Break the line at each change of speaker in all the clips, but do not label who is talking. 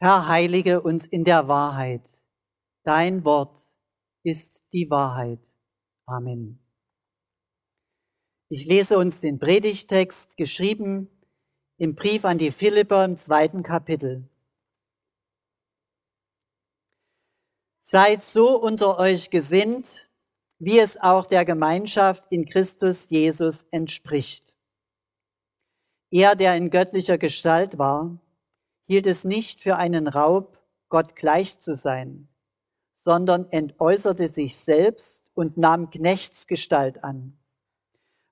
Herr, heilige uns in der Wahrheit. Dein Wort ist die Wahrheit. Amen. Ich lese uns den Predigtext, geschrieben im Brief an die Philipper im zweiten Kapitel. Seid so unter euch gesinnt, wie es auch der Gemeinschaft in Christus Jesus entspricht. Er, der in göttlicher Gestalt war, hielt es nicht für einen Raub, Gott gleich zu sein, sondern entäußerte sich selbst und nahm Knechtsgestalt an,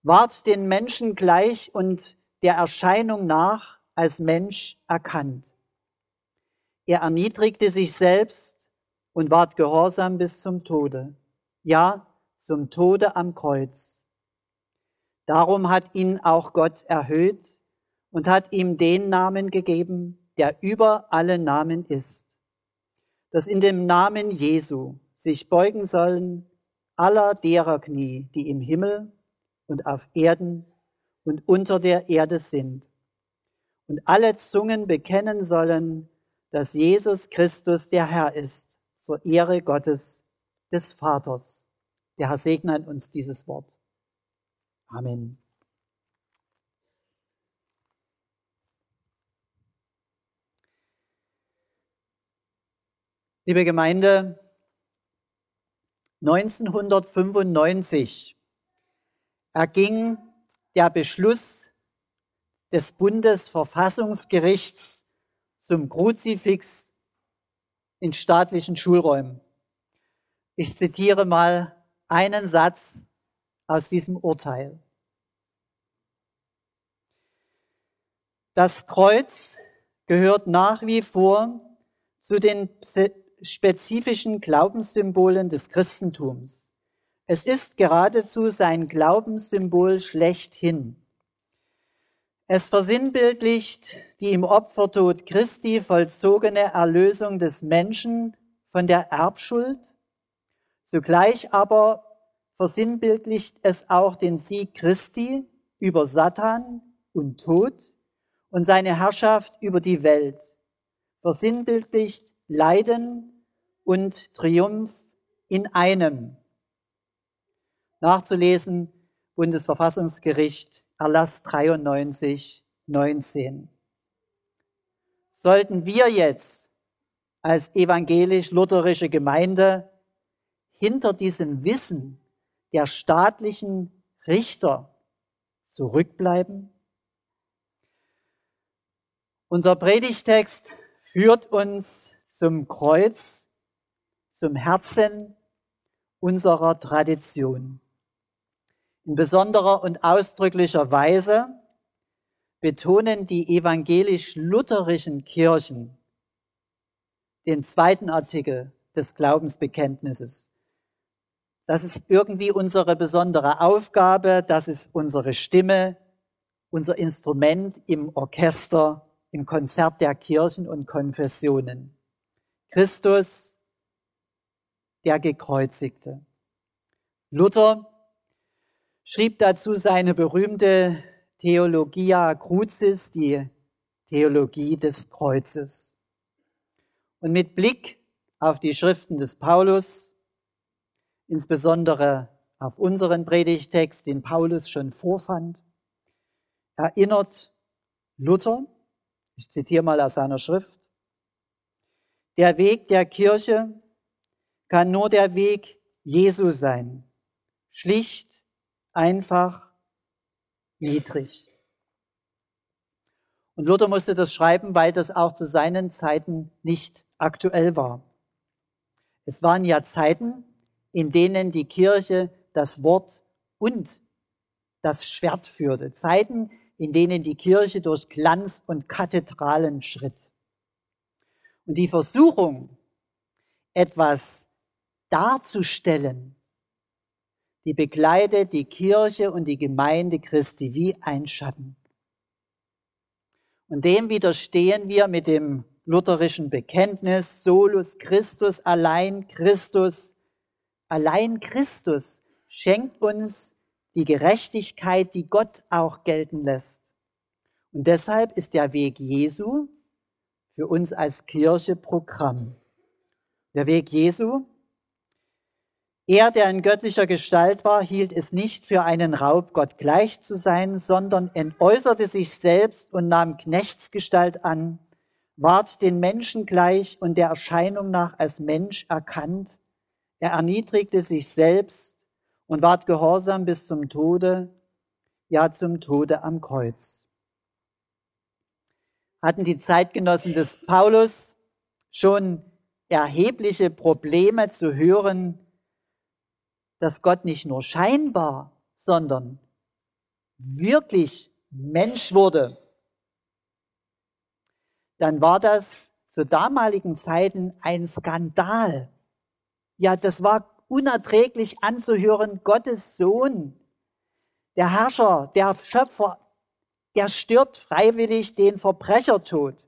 ward den Menschen gleich und der Erscheinung nach als Mensch erkannt. Er erniedrigte sich selbst und ward gehorsam bis zum Tode, ja, zum Tode am Kreuz. Darum hat ihn auch Gott erhöht und hat ihm den Namen gegeben, der über alle Namen ist, dass in dem Namen Jesu sich beugen sollen aller derer Knie, die im Himmel und auf Erden und unter der Erde sind. Und alle Zungen bekennen sollen, dass Jesus Christus der Herr ist, zur Ehre Gottes des Vaters. Der Herr segne uns dieses Wort. Amen. Liebe Gemeinde, 1995 erging der Beschluss des Bundesverfassungsgerichts zum Kruzifix in staatlichen Schulräumen. Ich zitiere mal einen Satz aus diesem Urteil. Das Kreuz gehört nach wie vor zu den spezifischen Glaubenssymbolen des Christentums. Es ist geradezu sein Glaubenssymbol schlechthin. Es versinnbildlicht die im Opfertod Christi vollzogene Erlösung des Menschen von der Erbschuld. Zugleich aber versinnbildlicht es auch den Sieg Christi über Satan und Tod und seine Herrschaft über die Welt. Versinnbildlicht Leiden und Triumph in einem. Nachzulesen Bundesverfassungsgericht Erlass 93, 19. Sollten wir jetzt als evangelisch-lutherische Gemeinde hinter diesem Wissen der staatlichen Richter zurückbleiben? Unser Predigtext führt uns zum Kreuz, zum Herzen unserer Tradition. In besonderer und ausdrücklicher Weise betonen die evangelisch-lutherischen Kirchen den zweiten Artikel des Glaubensbekenntnisses. Das ist irgendwie unsere besondere Aufgabe, das ist unsere Stimme, unser Instrument im Orchester, im Konzert der Kirchen und Konfessionen. Christus, der Gekreuzigte. Luther schrieb dazu seine berühmte Theologia Crucis, die Theologie des Kreuzes. Und mit Blick auf die Schriften des Paulus, insbesondere auf unseren Predigtext, den Paulus schon vorfand, erinnert Luther, ich zitiere mal aus seiner Schrift, der Weg der Kirche kann nur der Weg Jesu sein. Schlicht, einfach, niedrig. Und Luther musste das schreiben, weil das auch zu seinen Zeiten nicht aktuell war. Es waren ja Zeiten, in denen die Kirche das Wort und das Schwert führte. Zeiten, in denen die Kirche durch Glanz und Kathedralen schritt. Und die Versuchung, etwas darzustellen, die begleitet die Kirche und die Gemeinde Christi wie ein Schatten. Und dem widerstehen wir mit dem lutherischen Bekenntnis, solus Christus, allein Christus, allein Christus schenkt uns die Gerechtigkeit, die Gott auch gelten lässt. Und deshalb ist der Weg Jesu für uns als Kirche Programm. Der Weg Jesu, er, der in göttlicher Gestalt war, hielt es nicht für einen Raub, Gott gleich zu sein, sondern entäußerte sich selbst und nahm Knechtsgestalt an, ward den Menschen gleich und der Erscheinung nach als Mensch erkannt. Er erniedrigte sich selbst und ward gehorsam bis zum Tode, ja zum Tode am Kreuz. Hatten die Zeitgenossen des Paulus schon erhebliche Probleme zu hören, dass Gott nicht nur scheinbar, sondern wirklich Mensch wurde, dann war das zu damaligen Zeiten ein Skandal. Ja, das war unerträglich anzuhören, Gottes Sohn, der Herrscher, der Schöpfer, der stirbt freiwillig den Verbrechertod.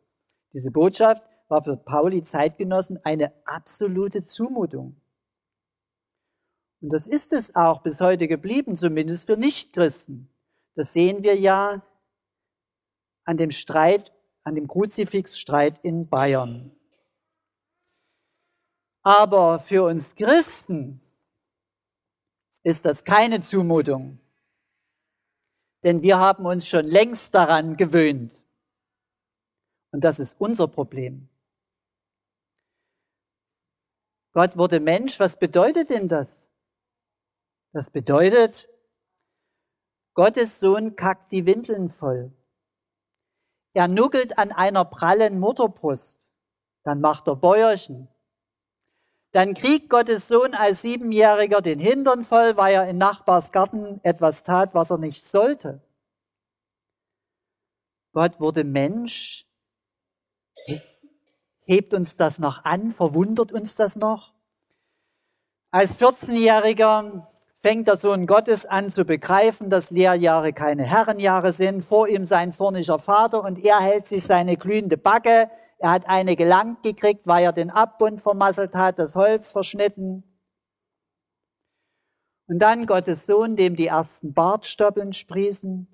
Diese Botschaft war für Pauli Zeitgenossen eine absolute Zumutung. Und das ist es auch bis heute geblieben, zumindest für Nichtchristen. Das sehen wir ja an dem Streit, an dem Kruzifixstreit in Bayern. Aber für uns Christen ist das keine Zumutung, denn wir haben uns schon längst daran gewöhnt. Und das ist unser Problem. Gott wurde Mensch, was bedeutet denn das? Das bedeutet, Gottes Sohn kackt die Windeln voll. Er nuckelt an einer prallen Mutterbrust. Dann macht er Bäuerchen. Dann kriegt Gottes Sohn als Siebenjähriger den Hintern voll, weil er in Nachbars Garten etwas tat, was er nicht sollte. Gott wurde Mensch. Hebt uns das noch an? Verwundert uns das noch? Als 14-Jähriger fängt der Sohn Gottes an zu begreifen, dass Lehrjahre keine Herrenjahre sind, vor ihm sein zorniger Vater und er hält sich seine glühende Backe. Er hat eine gelangt gekriegt, weil er den Abbund vermasselt hat, das Holz verschnitten. Und dann Gottes Sohn, dem die ersten Bartstoppeln sprießen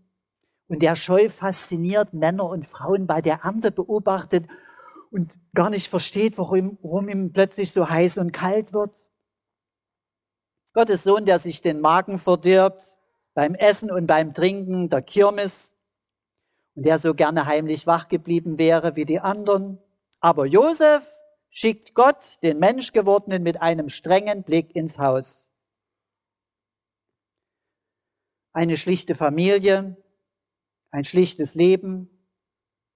und der scheu fasziniert Männer und Frauen bei der Ernte beobachtet und gar nicht versteht, warum, warum ihm plötzlich so heiß und kalt wird. Gottes Sohn, der sich den Magen verdirbt beim Essen und beim Trinken der Kirmes und der so gerne heimlich wach geblieben wäre wie die anderen. Aber Josef schickt Gott, den Menschgewordenen, mit einem strengen Blick ins Haus. Eine schlichte Familie, ein schlichtes Leben,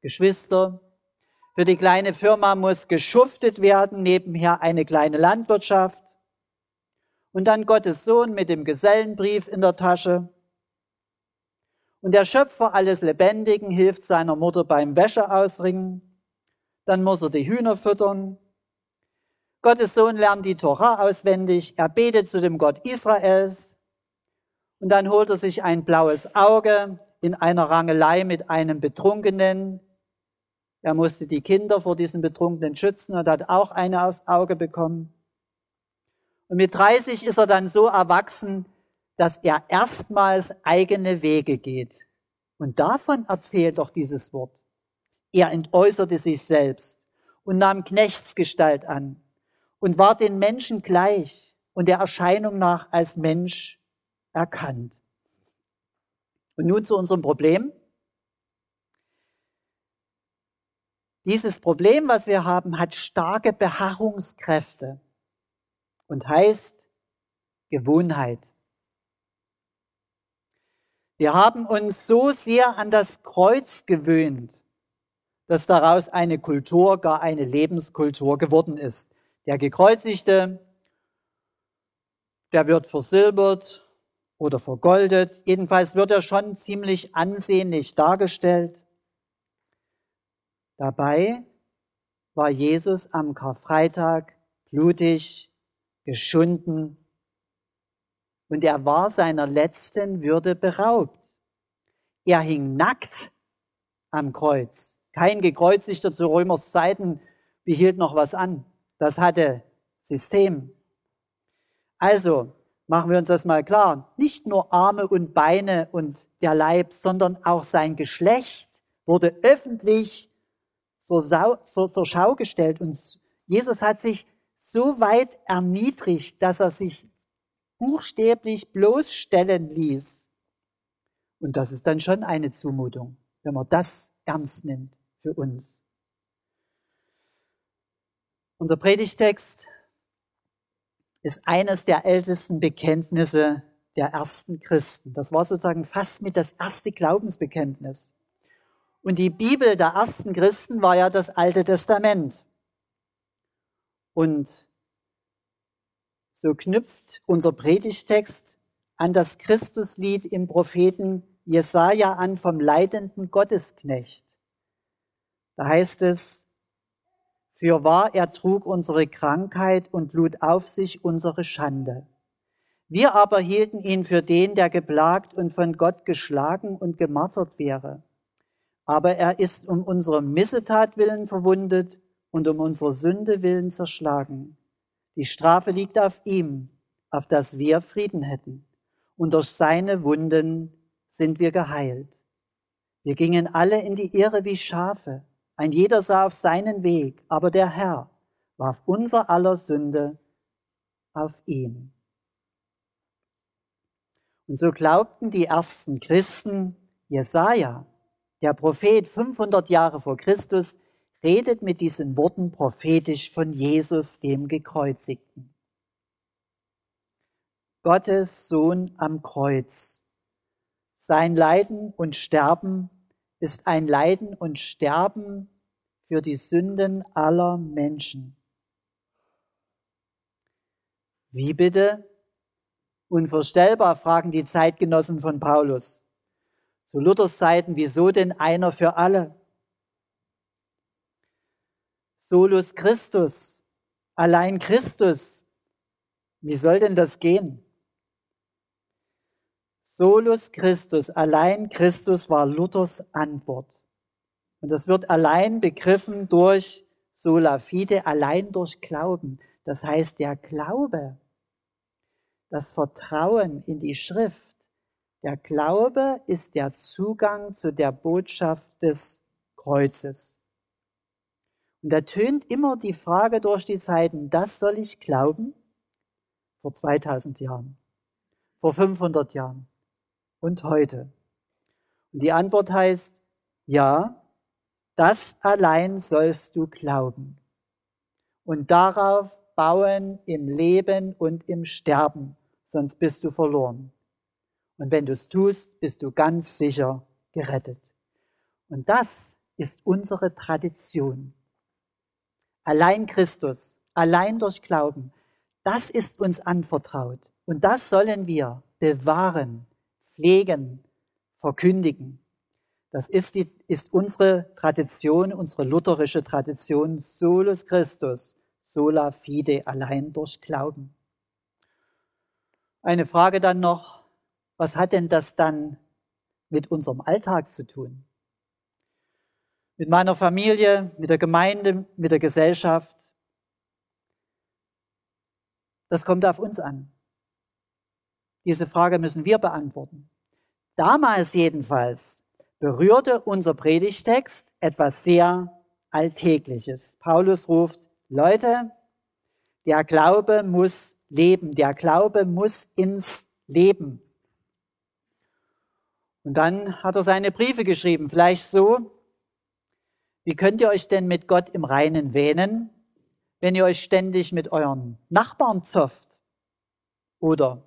Geschwister. Für die kleine Firma muss geschuftet werden, nebenher eine kleine Landwirtschaft. Und dann Gottes Sohn mit dem Gesellenbrief in der Tasche. Und der Schöpfer alles Lebendigen hilft seiner Mutter beim Wäscheausringen. Dann muss er die Hühner füttern. Gottes Sohn lernt die Tora auswendig. Er betet zu dem Gott Israels. Und dann holt er sich ein blaues Auge in einer Rangelei mit einem Betrunkenen. Er musste die Kinder vor diesem Betrunkenen schützen und hat auch eine aufs Auge bekommen. Und mit 30 ist er dann so erwachsen, dass er erstmals eigene Wege geht. Und davon erzählt doch dieses Wort. Er entäußerte sich selbst und nahm Knechtsgestalt an und war den Menschen gleich und der Erscheinung nach als Mensch erkannt. Und nun zu unserem Problem. Dieses Problem, was wir haben, hat starke Beharrungskräfte und heißt Gewohnheit. Wir haben uns so sehr an das Kreuz gewöhnt, dass daraus eine Kultur, gar eine Lebenskultur geworden ist. Der Gekreuzigte, der wird versilbert oder vergoldet. Jedenfalls wird er schon ziemlich ansehnlich dargestellt. Dabei war Jesus am Karfreitag blutig geschunden und er war seiner letzten Würde beraubt. Er hing nackt am Kreuz. Kein gekreuzigter zu Römers Zeiten behielt noch was an. Das hatte System. Also machen wir uns das mal klar. Nicht nur Arme und Beine und der Leib, sondern auch sein Geschlecht wurde öffentlich zur, Sau, zur, zur Schau gestellt und Jesus hat sich so weit erniedrigt, dass er sich buchstäblich bloßstellen ließ. Und das ist dann schon eine Zumutung, wenn man das ernst nimmt für uns. Unser Predigtext ist eines der ältesten Bekenntnisse der ersten Christen. Das war sozusagen fast mit das erste Glaubensbekenntnis. Und die Bibel der ersten Christen war ja das Alte Testament. Und so knüpft unser Predigtext an das Christuslied im Propheten Jesaja an vom leidenden Gottesknecht. Da heißt es, für wahr er trug unsere Krankheit und lud auf sich unsere Schande. Wir aber hielten ihn für den, der geplagt und von Gott geschlagen und gemartert wäre. Aber er ist um unsere Missetat willen verwundet und um unsere Sünde willen zerschlagen. Die Strafe liegt auf ihm, auf dass wir Frieden hätten. Und durch seine Wunden sind wir geheilt. Wir gingen alle in die Irre wie Schafe. Ein jeder sah auf seinen Weg, aber der Herr warf unser aller Sünde auf ihn. Und so glaubten die ersten Christen, Jesaja, der Prophet 500 Jahre vor Christus, redet mit diesen Worten prophetisch von Jesus, dem Gekreuzigten. Gottes Sohn am Kreuz. Sein Leiden und Sterben ist ein Leiden und Sterben für die Sünden aller Menschen. Wie bitte? Unvorstellbar, fragen die Zeitgenossen von Paulus. Zu Luthers Zeiten, wieso denn einer für alle? Solus Christus, allein Christus. Wie soll denn das gehen? Solus Christus, allein Christus war Luthers Antwort. Und das wird allein begriffen durch sola fide, allein durch Glauben. Das heißt, der Glaube, das Vertrauen in die Schrift, der Glaube ist der Zugang zu der Botschaft des Kreuzes. Und da tönt immer die Frage durch die Zeiten, das soll ich glauben? Vor 2000 Jahren, vor 500 Jahren, und heute? Und die Antwort heißt, ja, das allein sollst du glauben und darauf bauen im Leben und im Sterben, sonst bist du verloren. Und wenn du es tust, bist du ganz sicher gerettet. Und das ist unsere Tradition. Allein Christus, allein durch Glauben, das ist uns anvertraut. Und das sollen wir bewahren pflegen, verkündigen. Das ist, die, ist unsere Tradition, unsere lutherische Tradition, solus Christus, sola fide, allein durch Glauben. Eine Frage dann noch, was hat denn das dann mit unserem Alltag zu tun? Mit meiner Familie, mit der Gemeinde, mit der Gesellschaft? Das kommt auf uns an. Diese Frage müssen wir beantworten. Damals jedenfalls berührte unser Predigtext etwas sehr Alltägliches. Paulus ruft, Leute, der Glaube muss leben, der Glaube muss ins Leben. Und dann hat er seine Briefe geschrieben, vielleicht so, wie könnt ihr euch denn mit Gott im Reinen wähnen, wenn ihr euch ständig mit euren Nachbarn zofft? Oder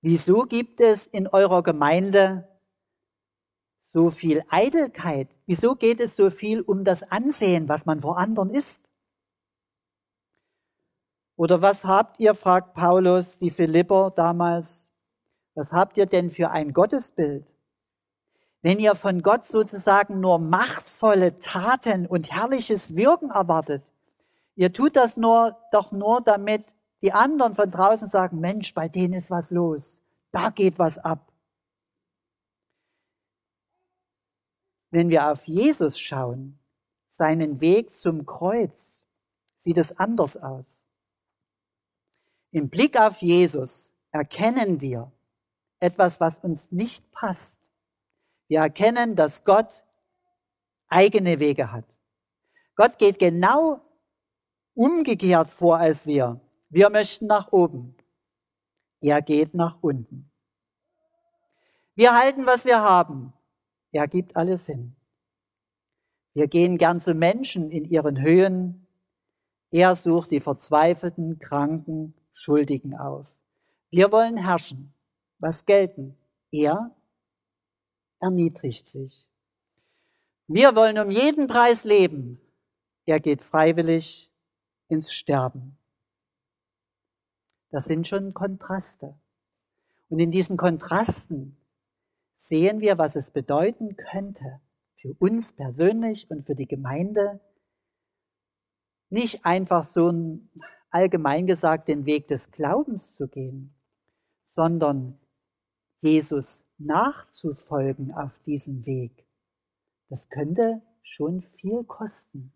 Wieso gibt es in eurer Gemeinde so viel Eitelkeit? Wieso geht es so viel um das Ansehen, was man vor anderen ist? Oder was habt ihr, fragt Paulus die Philipper damals, was habt ihr denn für ein Gottesbild? Wenn ihr von Gott sozusagen nur machtvolle Taten und herrliches Wirken erwartet, ihr tut das nur, doch nur, damit die anderen von draußen sagen, Mensch, bei denen ist was los. Da geht was ab. Wenn wir auf Jesus schauen, seinen Weg zum Kreuz, sieht es anders aus. Im Blick auf Jesus erkennen wir etwas, was uns nicht passt. Wir erkennen, dass Gott eigene Wege hat, Gott geht genau umgekehrt vor als wir. Wir möchten nach oben. Er geht nach unten. Wir halten, was wir haben. Er gibt alles hin. Wir gehen gern zu Menschen in ihren Höhen. Er sucht die verzweifelten, kranken, Schuldigen auf. Wir wollen herrschen. Was gelten? Er erniedrigt sich. Wir wollen um jeden Preis leben. Er geht freiwillig ins Sterben. Das sind schon Kontraste. Und in diesen Kontrasten sehen wir, was es bedeuten könnte für uns persönlich und für die Gemeinde, nicht einfach so allgemein gesagt den Weg des Glaubens zu gehen, sondern Jesus nachzufolgen auf diesem Weg. Das könnte schon viel kosten.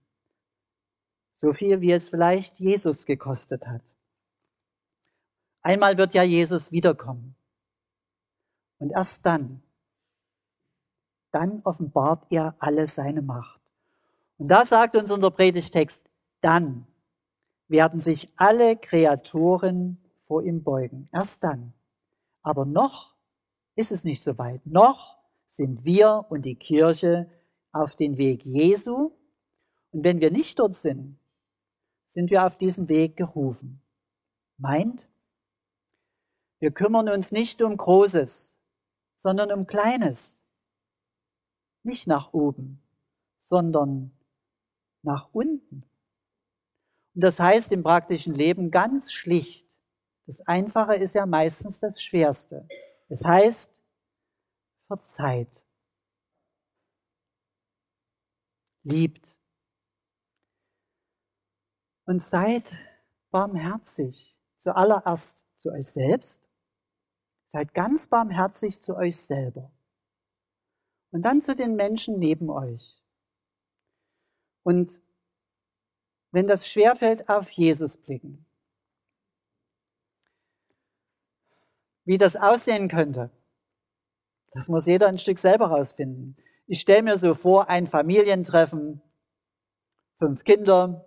So viel, wie es vielleicht Jesus gekostet hat. Einmal wird ja Jesus wiederkommen. Und erst dann, dann offenbart er alle seine Macht. Und da sagt uns unser Predigtext, dann werden sich alle Kreaturen vor ihm beugen. Erst dann. Aber noch ist es nicht so weit. Noch sind wir und die Kirche auf den Weg Jesu. Und wenn wir nicht dort sind, sind wir auf diesen Weg gerufen. Meint, wir kümmern uns nicht um Großes, sondern um Kleines. Nicht nach oben, sondern nach unten. Und das heißt im praktischen Leben ganz schlicht, das Einfache ist ja meistens das Schwerste. Es heißt, verzeiht, liebt und seid barmherzig, zuallererst zu euch selbst Seid ganz barmherzig zu euch selber. Und dann zu den Menschen neben euch. Und wenn das schwerfällt, auf Jesus blicken. Wie das aussehen könnte, das muss jeder ein Stück selber rausfinden. Ich stelle mir so vor, ein Familientreffen, fünf Kinder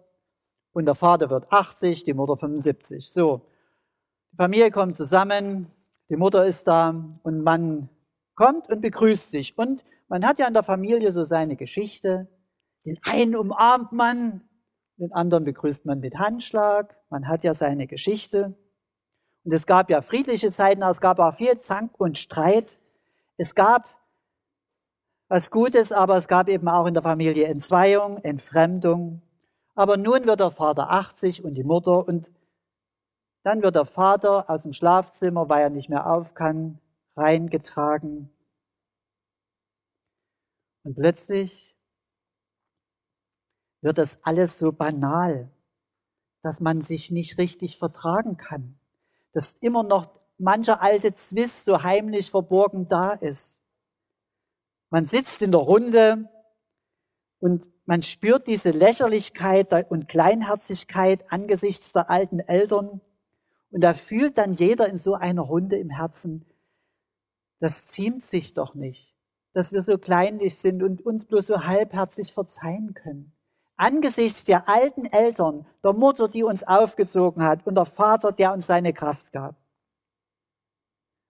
und der Vater wird 80, die Mutter 75. So, die Familie kommt zusammen, die Mutter ist da und man kommt und begrüßt sich. Und man hat ja in der Familie so seine Geschichte. Den einen umarmt man, den anderen begrüßt man mit Handschlag. Man hat ja seine Geschichte. Und es gab ja friedliche Zeiten, aber es gab auch viel Zank und Streit. Es gab was Gutes, aber es gab eben auch in der Familie Entzweiung, Entfremdung. Aber nun wird der Vater 80 und die Mutter und dann wird der Vater aus dem Schlafzimmer, weil er nicht mehr auf kann, reingetragen. Und plötzlich wird das alles so banal, dass man sich nicht richtig vertragen kann. Dass immer noch mancher alte Zwist so heimlich verborgen da ist. Man sitzt in der Runde und man spürt diese Lächerlichkeit und Kleinherzigkeit angesichts der alten Eltern und da fühlt dann jeder in so einer Runde im Herzen, das ziemt sich doch nicht, dass wir so kleinlich sind und uns bloß so halbherzig verzeihen können. Angesichts der alten Eltern, der Mutter, die uns aufgezogen hat und der Vater, der uns seine Kraft gab.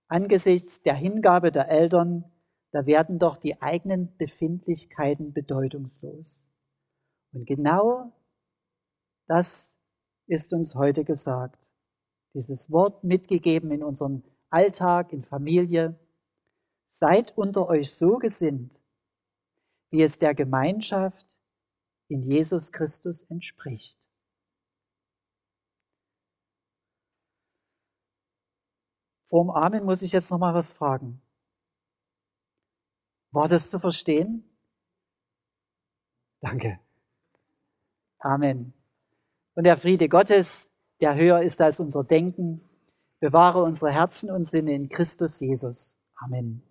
Angesichts der Hingabe der Eltern, da werden doch die eigenen Befindlichkeiten bedeutungslos. Und genau das ist uns heute gesagt dieses Wort mitgegeben in unserem Alltag, in Familie. Seid unter euch so gesinnt, wie es der Gemeinschaft in Jesus Christus entspricht. Vor dem Amen muss ich jetzt noch mal was fragen. War das zu verstehen? Danke. Amen. Und der Friede Gottes, der höher ist als unser Denken. Bewahre unsere Herzen und Sinne in Christus Jesus. Amen.